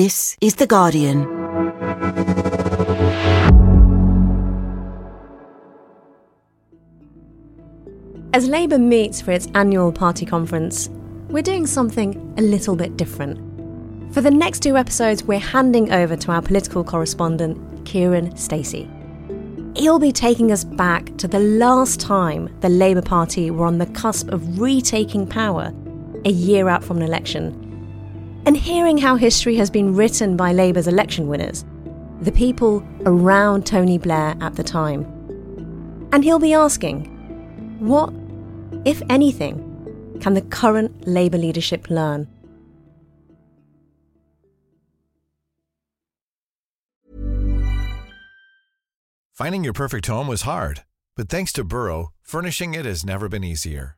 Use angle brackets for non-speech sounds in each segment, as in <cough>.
This is The Guardian. As Labour meets for its annual party conference, we're doing something a little bit different. For the next two episodes, we're handing over to our political correspondent, Kiran Stacey. He'll be taking us back to the last time the Labour Party were on the cusp of retaking power a year out from an election, and hearing how history has been written by Labour's election winners, the people around Tony Blair at the time. And he'll be asking, what, if anything, can the current Labour leadership learn? Finding your perfect home was hard, but thanks to Burrow, furnishing it has never been easier.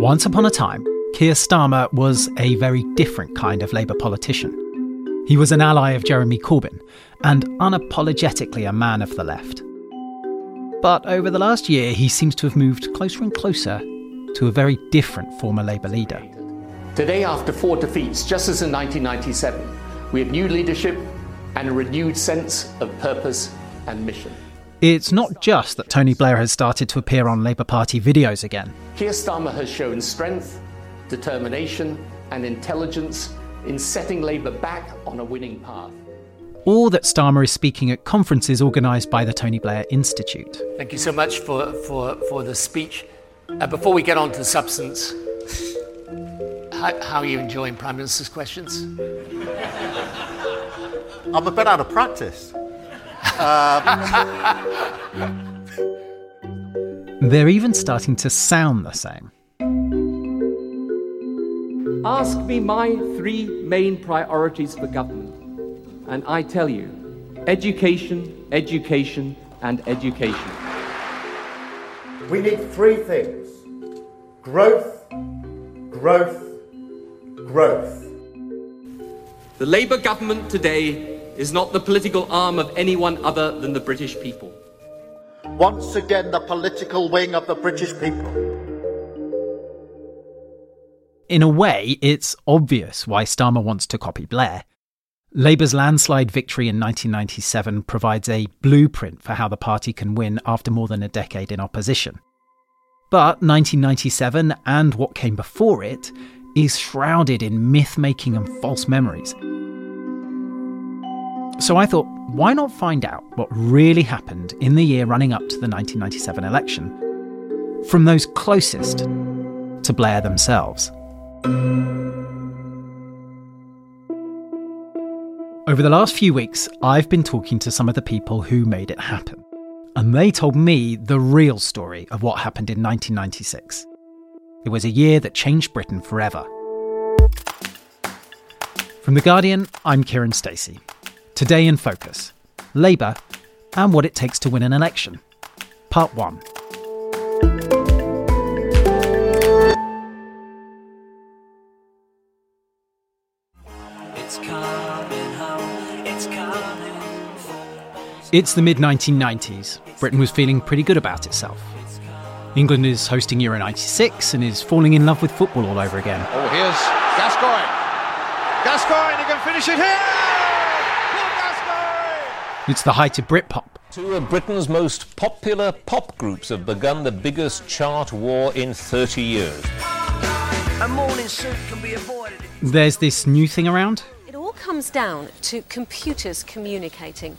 Once upon a time, Keir Starmer was a very different kind of Labour politician. He was an ally of Jeremy Corbyn and unapologetically a man of the left. But over the last year, he seems to have moved closer and closer to a very different former Labour leader. Today, after four defeats, just as in 1997, we have new leadership and a renewed sense of purpose and mission. It's not just that Tony Blair has started to appear on Labour Party videos again. Keir Starmer has shown strength, determination, and intelligence in setting Labour back on a winning path. Or that Starmer is speaking at conferences organised by the Tony Blair Institute. Thank you so much for, for, for the speech. Uh, before we get on to the substance, how, how are you enjoying Prime Minister's questions? I'm a bit out of practice. <laughs> They're even starting to sound the same. Ask me my three main priorities for government, and I tell you education, education, and education. We need three things growth, growth, growth. The Labour government today is not the political arm of anyone other than the British people. Once again, the political wing of the British people. In a way, it's obvious why Starmer wants to copy Blair. Labour's landslide victory in 1997 provides a blueprint for how the party can win after more than a decade in opposition. But 1997 and what came before it is shrouded in myth making and false memories. So I thought, why not find out what really happened in the year running up to the 1997 election from those closest to Blair themselves? Over the last few weeks, I've been talking to some of the people who made it happen. And they told me the real story of what happened in 1996. It was a year that changed Britain forever. From The Guardian, I'm Kiran Stacey. Today in Focus Labour and what it takes to win an election. Part 1. It's the mid 1990s. Britain was feeling pretty good about itself. England is hosting Euro 96 and is falling in love with football all over again. Oh, here's Gascoigne. Gascoigne, he can finish it here! Paul It's the height of Britpop. Two of Britain's most popular pop groups have begun the biggest chart war in 30 years. A morning suit can be avoided. There's this new thing around. It all comes down to computers communicating.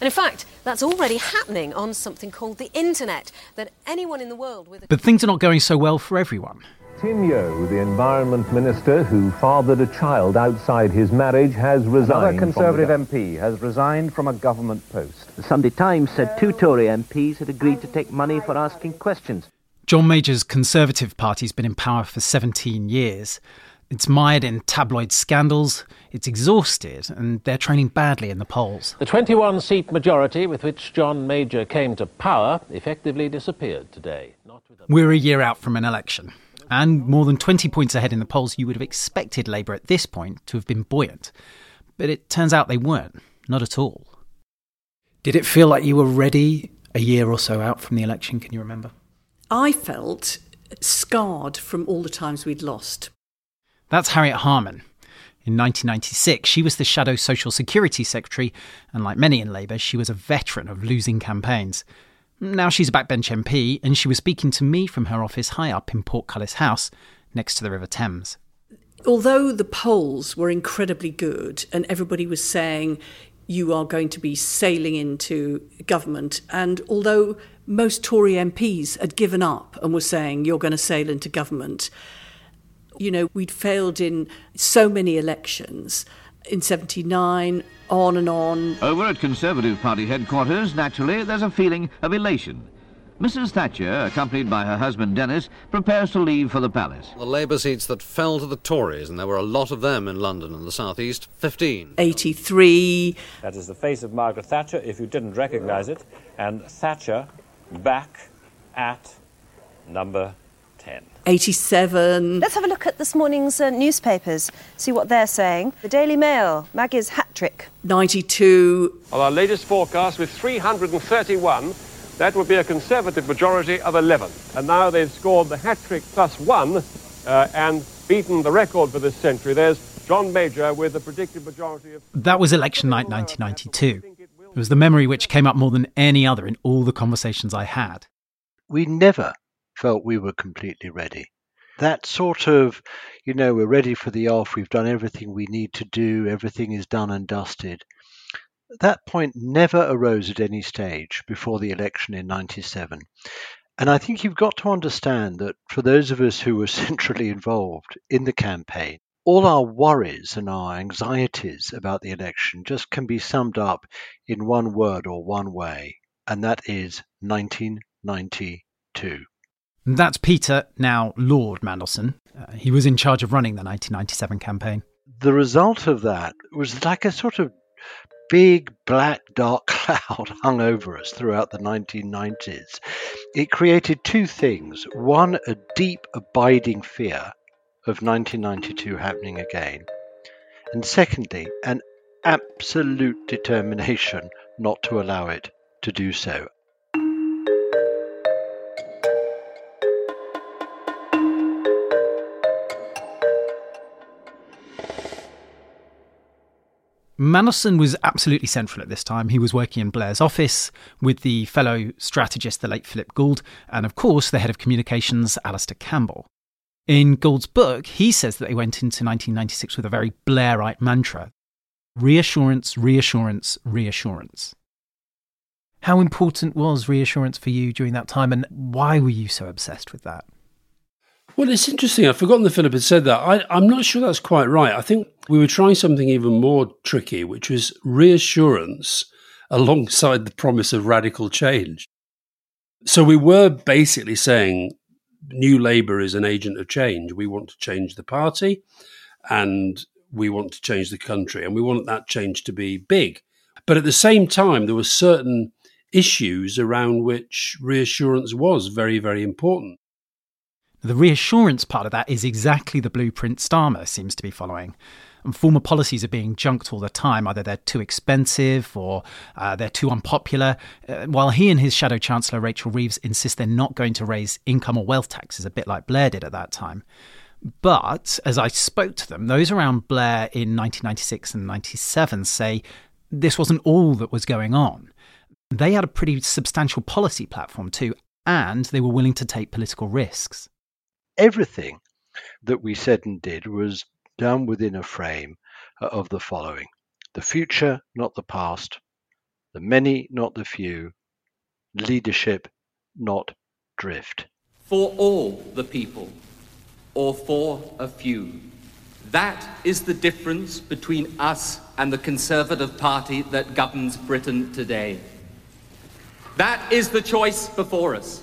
And in fact, that's already happening on something called the internet, that anyone in the world with a But things are not going so well for everyone. Tim Yeo, the Environment Minister who fathered a child outside his marriage, has resigned. Another Conservative from MP has resigned from a government post. The Sunday Times said two Tory MPs had agreed to take money for asking questions. John Major's Conservative Party's been in power for 17 years. It's mired in tabloid scandals, it's exhausted, and they're training badly in the polls. The 21 seat majority with which John Major came to power effectively disappeared today. We're a year out from an election, and more than 20 points ahead in the polls, you would have expected Labour at this point to have been buoyant. But it turns out they weren't, not at all. Did it feel like you were ready a year or so out from the election? Can you remember? I felt scarred from all the times we'd lost. That's Harriet Harman. In 1996, she was the Shadow Social Security Secretary, and like many in Labour, she was a veteran of losing campaigns. Now she's a backbench MP, and she was speaking to me from her office high up in Portcullis House, next to the River Thames. Although the polls were incredibly good, and everybody was saying you are going to be sailing into government, and although most Tory MPs had given up and were saying you're going to sail into government, you know, we'd failed in so many elections in 79, on and on. Over at Conservative Party headquarters, naturally, there's a feeling of elation. Mrs. Thatcher, accompanied by her husband Denis, prepares to leave for the palace. The Labour seats that fell to the Tories, and there were a lot of them in London and the South East, 15. 83. That is the face of Margaret Thatcher, if you didn't recognise it, and Thatcher back at number 10. 87. Let's have a look at this morning's uh, newspapers, see what they're saying. The Daily Mail, Maggie's hat trick. 92. On our latest forecast, with 331, that would be a Conservative majority of 11. And now they've scored the hat trick plus one uh, and beaten the record for this century. There's John Major with the predicted majority of. That was election night 1992. It was the memory which came up more than any other in all the conversations I had. We never felt we were completely ready. That sort of, you know, we're ready for the off, we've done everything we need to do, everything is done and dusted. That point never arose at any stage before the election in 97. And I think you've got to understand that for those of us who were <laughs> centrally involved in the campaign, all our worries and our anxieties about the election just can be summed up in one word or one way, and that is 1992. That's Peter, now Lord Mandelson. Uh, he was in charge of running the 1997 campaign. The result of that was like a sort of big black dark <laughs> cloud hung over us throughout the 1990s. It created two things. One, a deep, abiding fear of 1992 happening again. And secondly, an absolute determination not to allow it to do so. Mandelson was absolutely central at this time. He was working in Blair's office with the fellow strategist, the late Philip Gould, and of course, the head of communications, Alastair Campbell. In Gould's book, he says that they went into 1996 with a very Blairite mantra reassurance, reassurance, reassurance. How important was reassurance for you during that time, and why were you so obsessed with that? Well, it's interesting. I've forgotten that Philip had said that. I, I'm not sure that's quite right. I think we were trying something even more tricky, which was reassurance alongside the promise of radical change. So we were basically saying New Labour is an agent of change. We want to change the party and we want to change the country and we want that change to be big. But at the same time, there were certain issues around which reassurance was very, very important. The reassurance part of that is exactly the blueprint Starmer seems to be following. And former policies are being junked all the time. Either they're too expensive or uh, they're too unpopular. Uh, while he and his shadow chancellor, Rachel Reeves, insist they're not going to raise income or wealth taxes, a bit like Blair did at that time. But as I spoke to them, those around Blair in 1996 and 97 say this wasn't all that was going on. They had a pretty substantial policy platform too, and they were willing to take political risks everything that we said and did was done within a frame uh, of the following the future, not the past, the many, not the few, leadership, not drift. For all the people, or for a few. That is the difference between us and the Conservative Party that governs Britain today. That is the choice before us.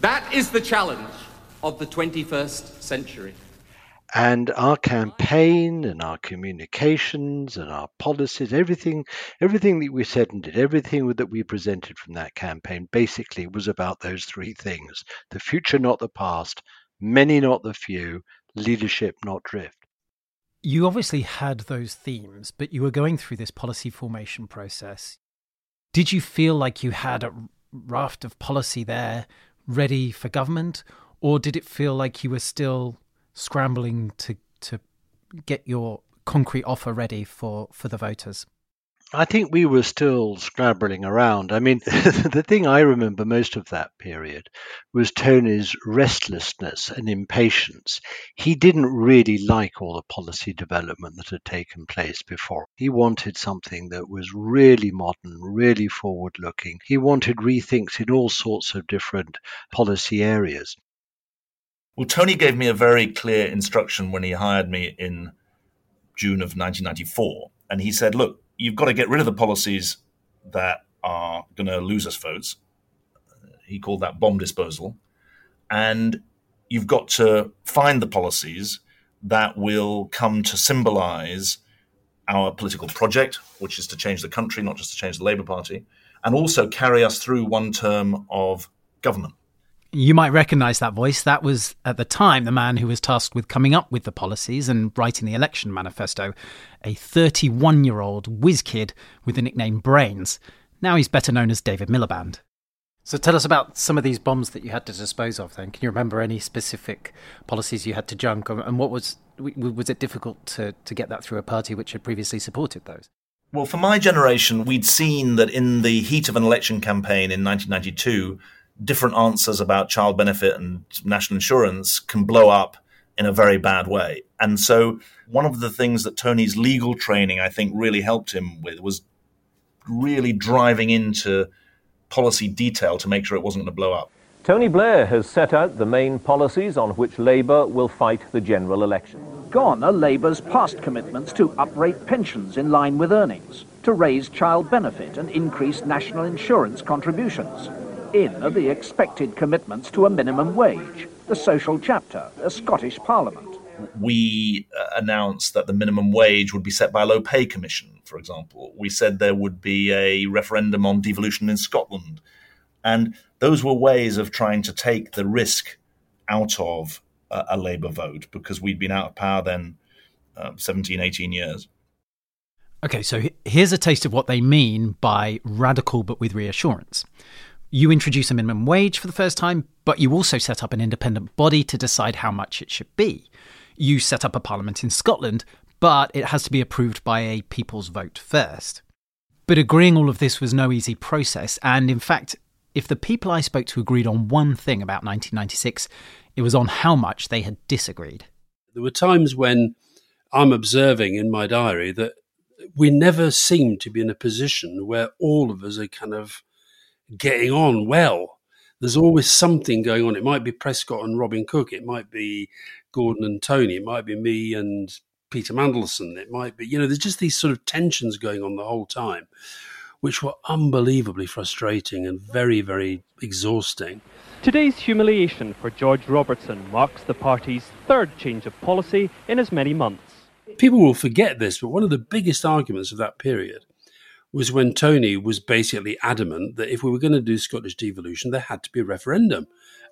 That is the challenge of the 21st century. And our campaign and our communications and our policies, everything, everything that we said and did, everything that we presented from that campaign basically was about those three things the future, not the past, many, not the few, leadership, not drift. You obviously had those themes, but you were going through this policy formation process. Did you feel like you had a raft of policy there ready for government, or did it feel like you were still scrambling to to get your concrete offer ready for, for the voters? I think we were still scrabbling around. I mean, <laughs> the thing I remember most of that period was Tony's restlessness and impatience. He didn't really like all the policy development that had taken place before. He wanted something that was really modern, really forward looking. He wanted rethinks in all sorts of different policy areas. Well, Tony gave me a very clear instruction when he hired me in June of 1994. And he said, look, you've got to get rid of the policies that are going to lose us votes. He called that bomb disposal. And you've got to find the policies that will come to symbolize our political project, which is to change the country, not just to change the Labour Party, and also carry us through one term of government. You might recognize that voice. That was, at the time, the man who was tasked with coming up with the policies and writing the election manifesto, a 31 year old whiz kid with the nickname Brains. Now he's better known as David Miliband. So tell us about some of these bombs that you had to dispose of then. Can you remember any specific policies you had to junk? And what was, was it difficult to, to get that through a party which had previously supported those? Well, for my generation, we'd seen that in the heat of an election campaign in 1992, different answers about child benefit and national insurance can blow up in a very bad way. And so, one of the things that Tony's legal training, I think, really helped him with was really driving into policy detail to make sure it wasn't going to blow up. Tony Blair has set out the main policies on which Labour will fight the general election. Gone are Labour's past commitments to uprate pensions in line with earnings, to raise child benefit and increase national insurance contributions in are the expected commitments to a minimum wage, the social chapter, a Scottish Parliament. We uh, announced that the minimum wage would be set by a low pay commission, for example. We said there would be a referendum on devolution in Scotland. And those were ways of trying to take the risk out of uh, a Labour vote because we'd been out of power then uh, 17, 18 years. Okay, so here's a taste of what they mean by radical but with reassurance. You introduce a minimum wage for the first time, but you also set up an independent body to decide how much it should be. You set up a parliament in Scotland, but it has to be approved by a people's vote first. But agreeing all of this was no easy process, and in fact, if the people I spoke to agreed on one thing about 1996, it was on how much they had disagreed. There were times when I'm observing in my diary that we never seem to be in a position where all of us are kind of getting on well. There's always something going on. It might be Prescott and Robin Cook. It might be Gordon and Tony. It might be me and Peter Mandelson. It might be, you know, there's just these sort of tensions going on the whole time, which were unbelievably frustrating and very, very exhausting. Today's humiliation for George Robertson marks the party's third change of policy in as many months. People will forget this, but one of the biggest arguments of that period was when Tony was basically adamant that if we were going to do Scottish devolution, there had to be a referendum.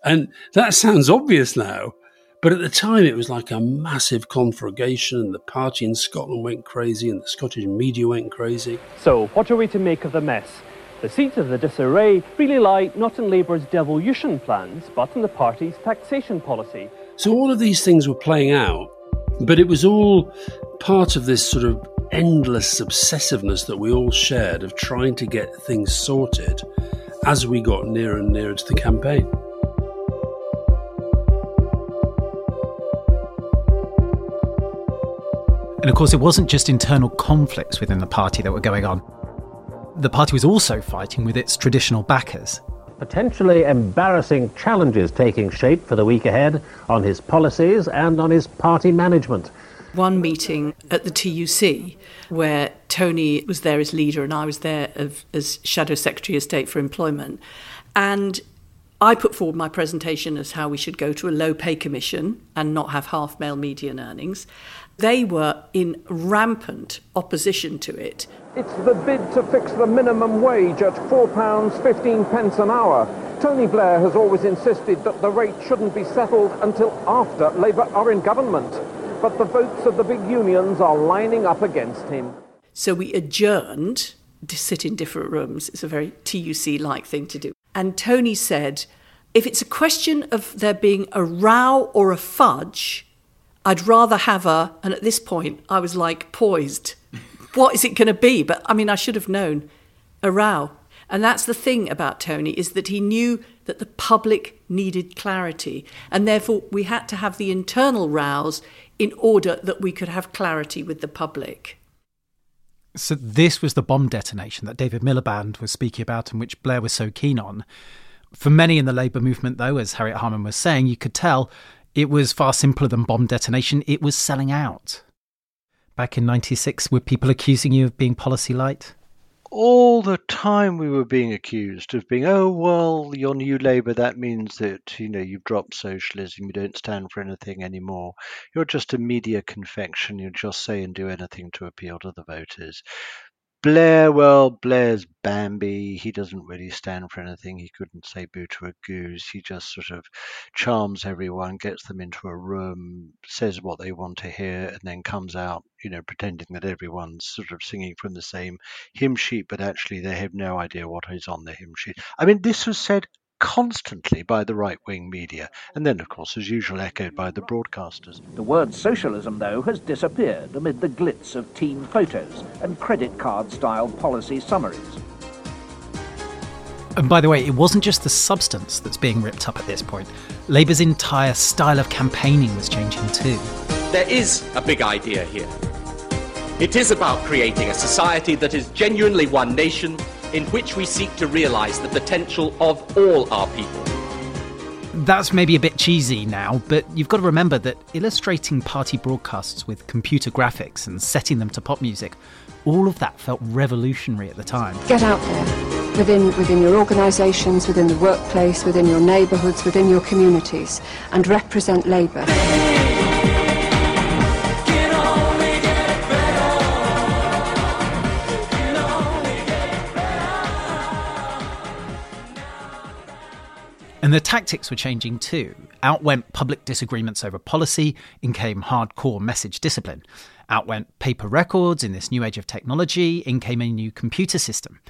And that sounds obvious now, but at the time it was like a massive conflagration, and the party in Scotland went crazy, and the Scottish media went crazy. So, what are we to make of the mess? The seeds of the disarray really lie not in Labour's devolution plans, but in the party's taxation policy. So, all of these things were playing out, but it was all part of this sort of endless obsessiveness that we all shared of trying to get things sorted as we got nearer and nearer to the campaign. And of course, it wasn't just internal conflicts within the party that were going on. The party was also fighting with its traditional backers. Potentially embarrassing challenges taking shape for the week ahead on his policies and on his party management one meeting at the TUC where Tony was there as leader and I was there as Shadow Secretary of State for Employment. And I put forward my presentation as how we should go to a low pay commission and not have half male median earnings. They were in rampant opposition to it. It's the bid to fix the minimum wage at £4.15 pence an hour. Tony Blair has always insisted that the rate shouldn't be settled until after Labour are in government. But the votes of the big unions are lining up against him. So we adjourned to sit in different rooms. It's a very TUC like thing to do. And Tony said, if it's a question of there being a row or a fudge, I'd rather have a, and at this point I was like poised. <laughs> what is it going to be? But I mean, I should have known a row. And that's the thing about Tony is that he knew that the public needed clarity. And therefore, we had to have the internal rows in order that we could have clarity with the public. So, this was the bomb detonation that David Miliband was speaking about and which Blair was so keen on. For many in the Labour movement, though, as Harriet Harman was saying, you could tell it was far simpler than bomb detonation. It was selling out. Back in 96, were people accusing you of being policy light? All the time we were being accused of being, oh, well, you're New Labour, that means that, you know, you've dropped socialism, you don't stand for anything anymore. You're just a media confection, you just say and do anything to appeal to the voters. Blair, well, Blair's Bambi. He doesn't really stand for anything. He couldn't say boo to a goose. He just sort of charms everyone, gets them into a room, says what they want to hear, and then comes out, you know, pretending that everyone's sort of singing from the same hymn sheet, but actually they have no idea what is on the hymn sheet. I mean, this was said constantly by the right wing media, and then, of course, as usual, echoed by the broadcasters. The word socialism, though, has disappeared amid the glitz of team photos and credit card style policy summaries. And by the way, it wasn't just the substance that's being ripped up at this point. Labour's entire style of campaigning was changing too. There is a big idea here. It is about creating a society that is genuinely one nation in which we seek to realise the potential of all our people. That's maybe a bit cheesy now, but you've got to remember that illustrating party broadcasts with computer graphics and setting them to pop music, all of that felt revolutionary at the time. Get out there, within, within your organisations, within the workplace, within your neighbourhoods, within your communities, and represent Labour. And the tactics were changing too. Out went public disagreements over policy, in came hardcore message discipline. Out went paper records in this new age of technology, in came a new computer system.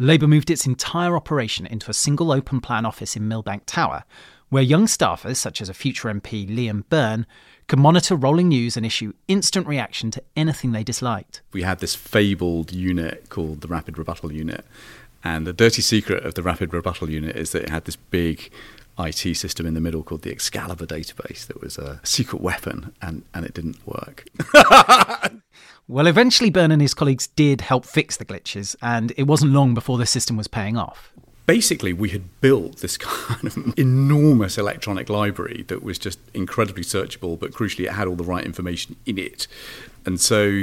Labour moved its entire operation into a single open plan office in Millbank Tower, where young staffers, such as a future MP Liam Byrne, could monitor rolling news and issue instant reaction to anything they disliked. We had this fabled unit called the Rapid Rebuttal Unit, and the dirty secret of the Rapid Rebuttal Unit is that it had this big IT system in the middle called the Excalibur database that was a secret weapon, and, and it didn't work. <laughs> well, eventually, Byrne and his colleagues did help fix the glitches, and it wasn't long before the system was paying off. Basically, we had built this <laughs> kind of enormous electronic library that was just incredibly searchable, but crucially, it had all the right information in it. And so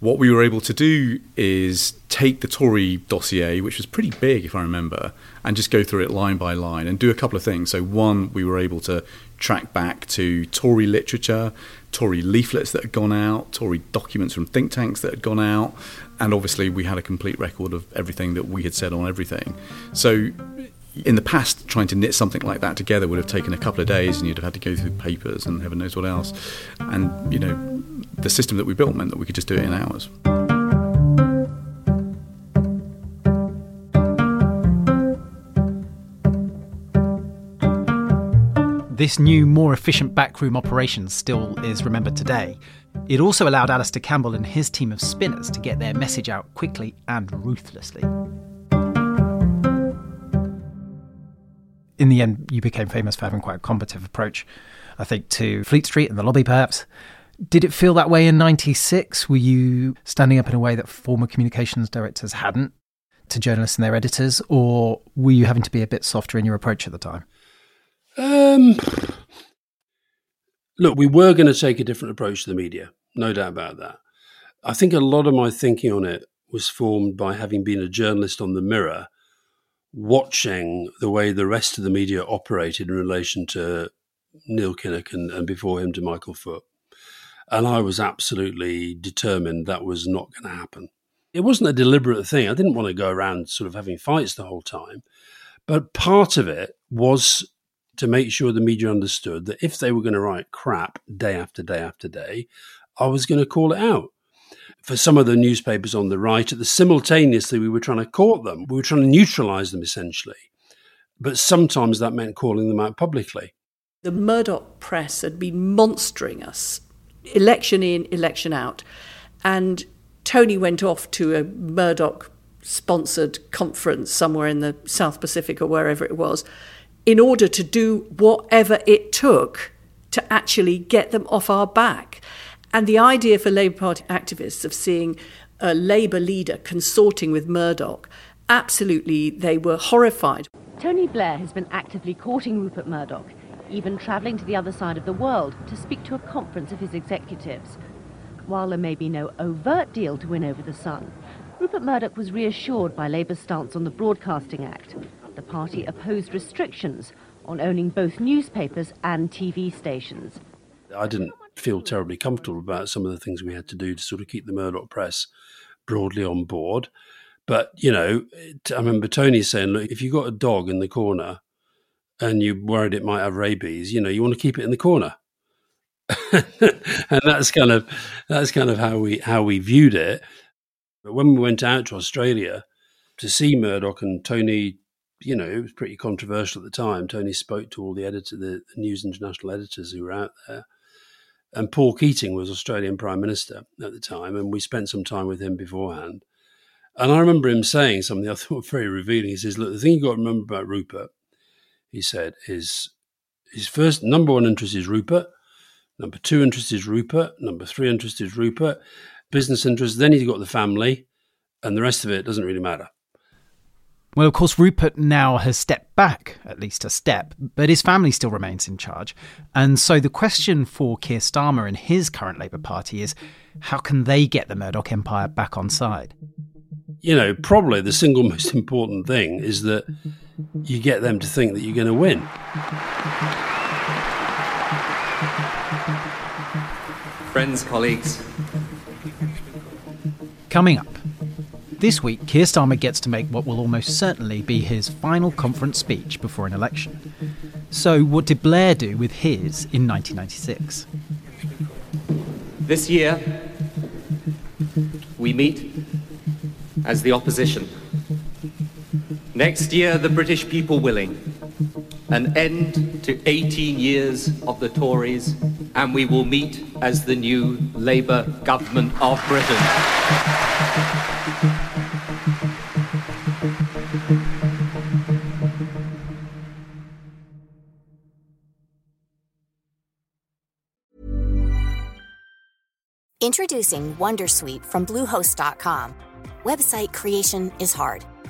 what we were able to do is take the Tory dossier, which was pretty big, if I remember, and just go through it line by line and do a couple of things. So, one, we were able to track back to Tory literature, Tory leaflets that had gone out, Tory documents from think tanks that had gone out, and obviously we had a complete record of everything that we had said on everything. So, in the past, trying to knit something like that together would have taken a couple of days, and you'd have had to go through papers and heaven knows what else. And you know, the system that we built meant that we could just do it in hours. This new, more efficient backroom operation still is remembered today. It also allowed Alastair Campbell and his team of spinners to get their message out quickly and ruthlessly. In the end, you became famous for having quite a combative approach, I think, to Fleet Street and the lobby, perhaps. Did it feel that way in 96? Were you standing up in a way that former communications directors hadn't to journalists and their editors? Or were you having to be a bit softer in your approach at the time? Um, look, we were going to take a different approach to the media, no doubt about that. I think a lot of my thinking on it was formed by having been a journalist on the Mirror watching the way the rest of the media operated in relation to Neil Kinnock and, and before him to Michael Foot. And I was absolutely determined that was not going to happen. It wasn't a deliberate thing. I didn't want to go around sort of having fights the whole time. But part of it was to make sure the media understood that if they were going to write crap day after day after day, I was going to call it out. For some of the newspapers on the right, at the simultaneously we were trying to court them. We were trying to neutralise them essentially. But sometimes that meant calling them out publicly. The Murdoch press had been monstering us, election in, election out. And Tony went off to a Murdoch sponsored conference somewhere in the South Pacific or wherever it was in order to do whatever it took to actually get them off our back. And the idea for Labour Party activists of seeing a Labour leader consorting with Murdoch, absolutely, they were horrified. Tony Blair has been actively courting Rupert Murdoch, even travelling to the other side of the world to speak to a conference of his executives. While there may be no overt deal to win over the Sun, Rupert Murdoch was reassured by Labour's stance on the Broadcasting Act the party opposed restrictions on owning both newspapers and TV stations. I didn't feel terribly comfortable about some of the things we had to do to sort of keep the Murdoch press broadly on board. But, you know, I remember Tony saying, look, if you've got a dog in the corner and you're worried it might have rabies, you know, you want to keep it in the corner. <laughs> and that's kind of that's kind of how we how we viewed it. But when we went out to Australia to see Murdoch and Tony you know, it was pretty controversial at the time. Tony spoke to all the editor, the, the News International editors who were out there. And Paul Keating was Australian Prime Minister at the time, and we spent some time with him beforehand. And I remember him saying something I thought <laughs> very revealing. He says, Look, the thing you've got to remember about Rupert, he said, is his first number one interest is Rupert, number two interest is Rupert, number three interest is Rupert, business interest, then he's got the family, and the rest of it doesn't really matter. Well, of course, Rupert now has stepped back, at least a step, but his family still remains in charge. And so the question for Keir Starmer and his current Labour Party is how can they get the Murdoch empire back on side? You know, probably the single <laughs> most important thing is that you get them to think that you're going to win. Friends, colleagues. Coming up. This week, Keir Starmer gets to make what will almost certainly be his final conference speech before an election. So, what did Blair do with his in 1996? This year, we meet as the opposition. Next year, the British people willing. An end to 18 years of the Tories, and we will meet as the new Labour government of Britain. Introducing Wondersuite from Bluehost.com. Website creation is hard,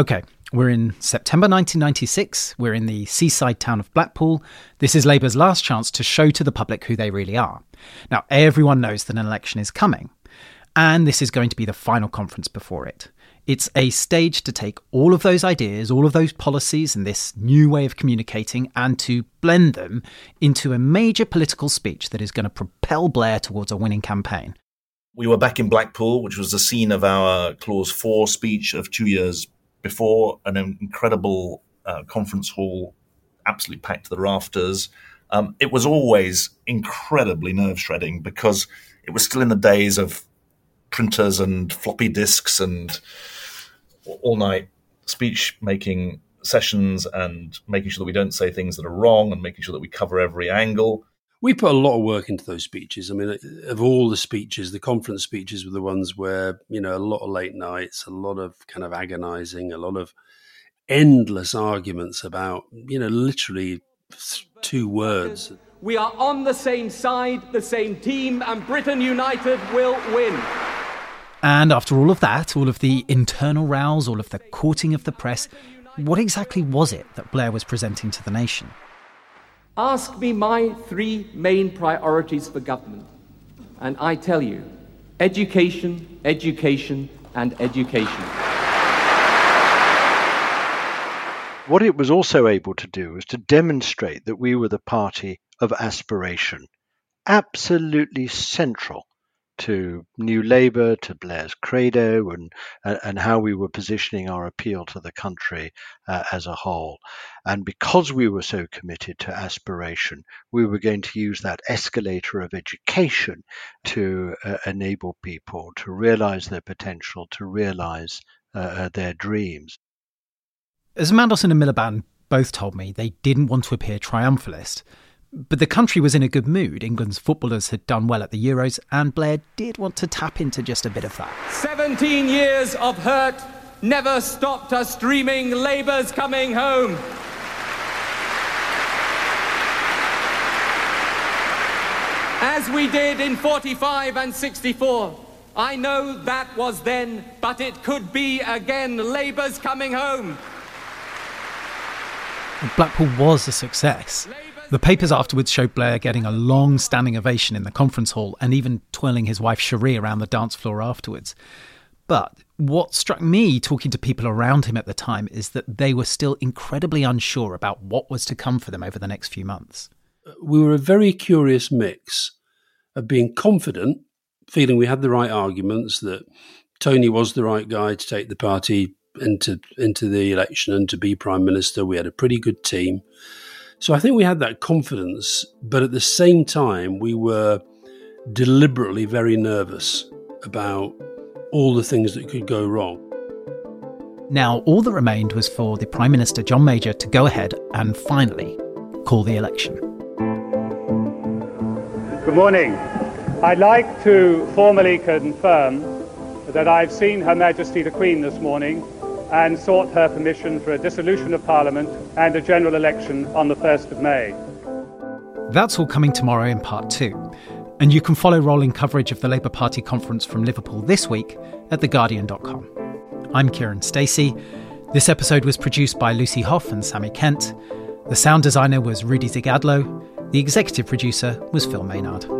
Okay, we're in September 1996. We're in the seaside town of Blackpool. This is Labour's last chance to show to the public who they really are. Now, everyone knows that an election is coming, and this is going to be the final conference before it. It's a stage to take all of those ideas, all of those policies, and this new way of communicating, and to blend them into a major political speech that is going to propel Blair towards a winning campaign. We were back in Blackpool, which was the scene of our Clause 4 speech of two years before an incredible uh, conference hall, absolutely packed to the rafters. Um, it was always incredibly nerve shredding because it was still in the days of printers and floppy disks and all night speech making sessions and making sure that we don't say things that are wrong and making sure that we cover every angle. We put a lot of work into those speeches. I mean, uh, of all the speeches, the conference speeches were the ones where, you know, a lot of late nights, a lot of kind of agonizing, a lot of endless arguments about, you know, literally two words. We are on the same side, the same team, and Britain United will win. And after all of that, all of the internal rows, all of the courting of the press, what exactly was it that Blair was presenting to the nation? Ask me my three main priorities for government, and I tell you education, education, and education. What it was also able to do was to demonstrate that we were the party of aspiration, absolutely central to New Labour, to Blair's credo, and and how we were positioning our appeal to the country uh, as a whole. And because we were so committed to aspiration, we were going to use that escalator of education to uh, enable people to realise their potential, to realise uh, uh, their dreams. As Mandelson and Miliband both told me, they didn't want to appear triumphalist. But the country was in a good mood. England's footballers had done well at the Euros, and Blair did want to tap into just a bit of that. 17 years of hurt never stopped us dreaming Labour's coming home. As we did in 45 and 64. I know that was then, but it could be again. Labour's coming home. Blackpool was a success. The papers afterwards showed Blair getting a long standing ovation in the conference hall and even twirling his wife Cherie around the dance floor afterwards. But what struck me talking to people around him at the time is that they were still incredibly unsure about what was to come for them over the next few months. We were a very curious mix of being confident, feeling we had the right arguments, that Tony was the right guy to take the party into into the election and to be prime minister. We had a pretty good team. So I think we had that confidence, but at the same time, we were deliberately very nervous about all the things that could go wrong. Now, all that remained was for the Prime Minister John Major to go ahead and finally call the election. Good morning. I'd like to formally confirm that I've seen Her Majesty the Queen this morning and sought her permission for a dissolution of Parliament and a general election on the 1st of May. That's all coming tomorrow in part two. And you can follow rolling coverage of the Labour Party conference from Liverpool this week at theguardian.com. I'm Kiran Stacey. This episode was produced by Lucy Hough and Sami Kent. The sound designer was Rudi Zygadlo. The executive producer was Phil Maynard.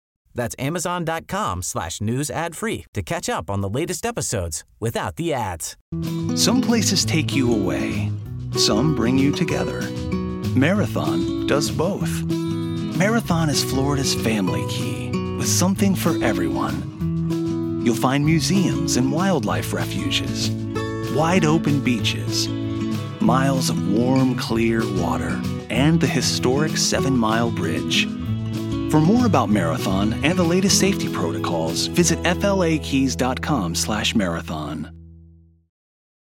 That's amazon.com slash news ad free to catch up on the latest episodes without the ads. Some places take you away. Some bring you together. Marathon does both. Marathon is Florida's family key with something for everyone. You'll find museums and wildlife refuges, wide open beaches, miles of warm, clear water, and the historic Seven Mile Bridge. For more about Marathon and the latest safety protocols, visit flakeys.com/marathon.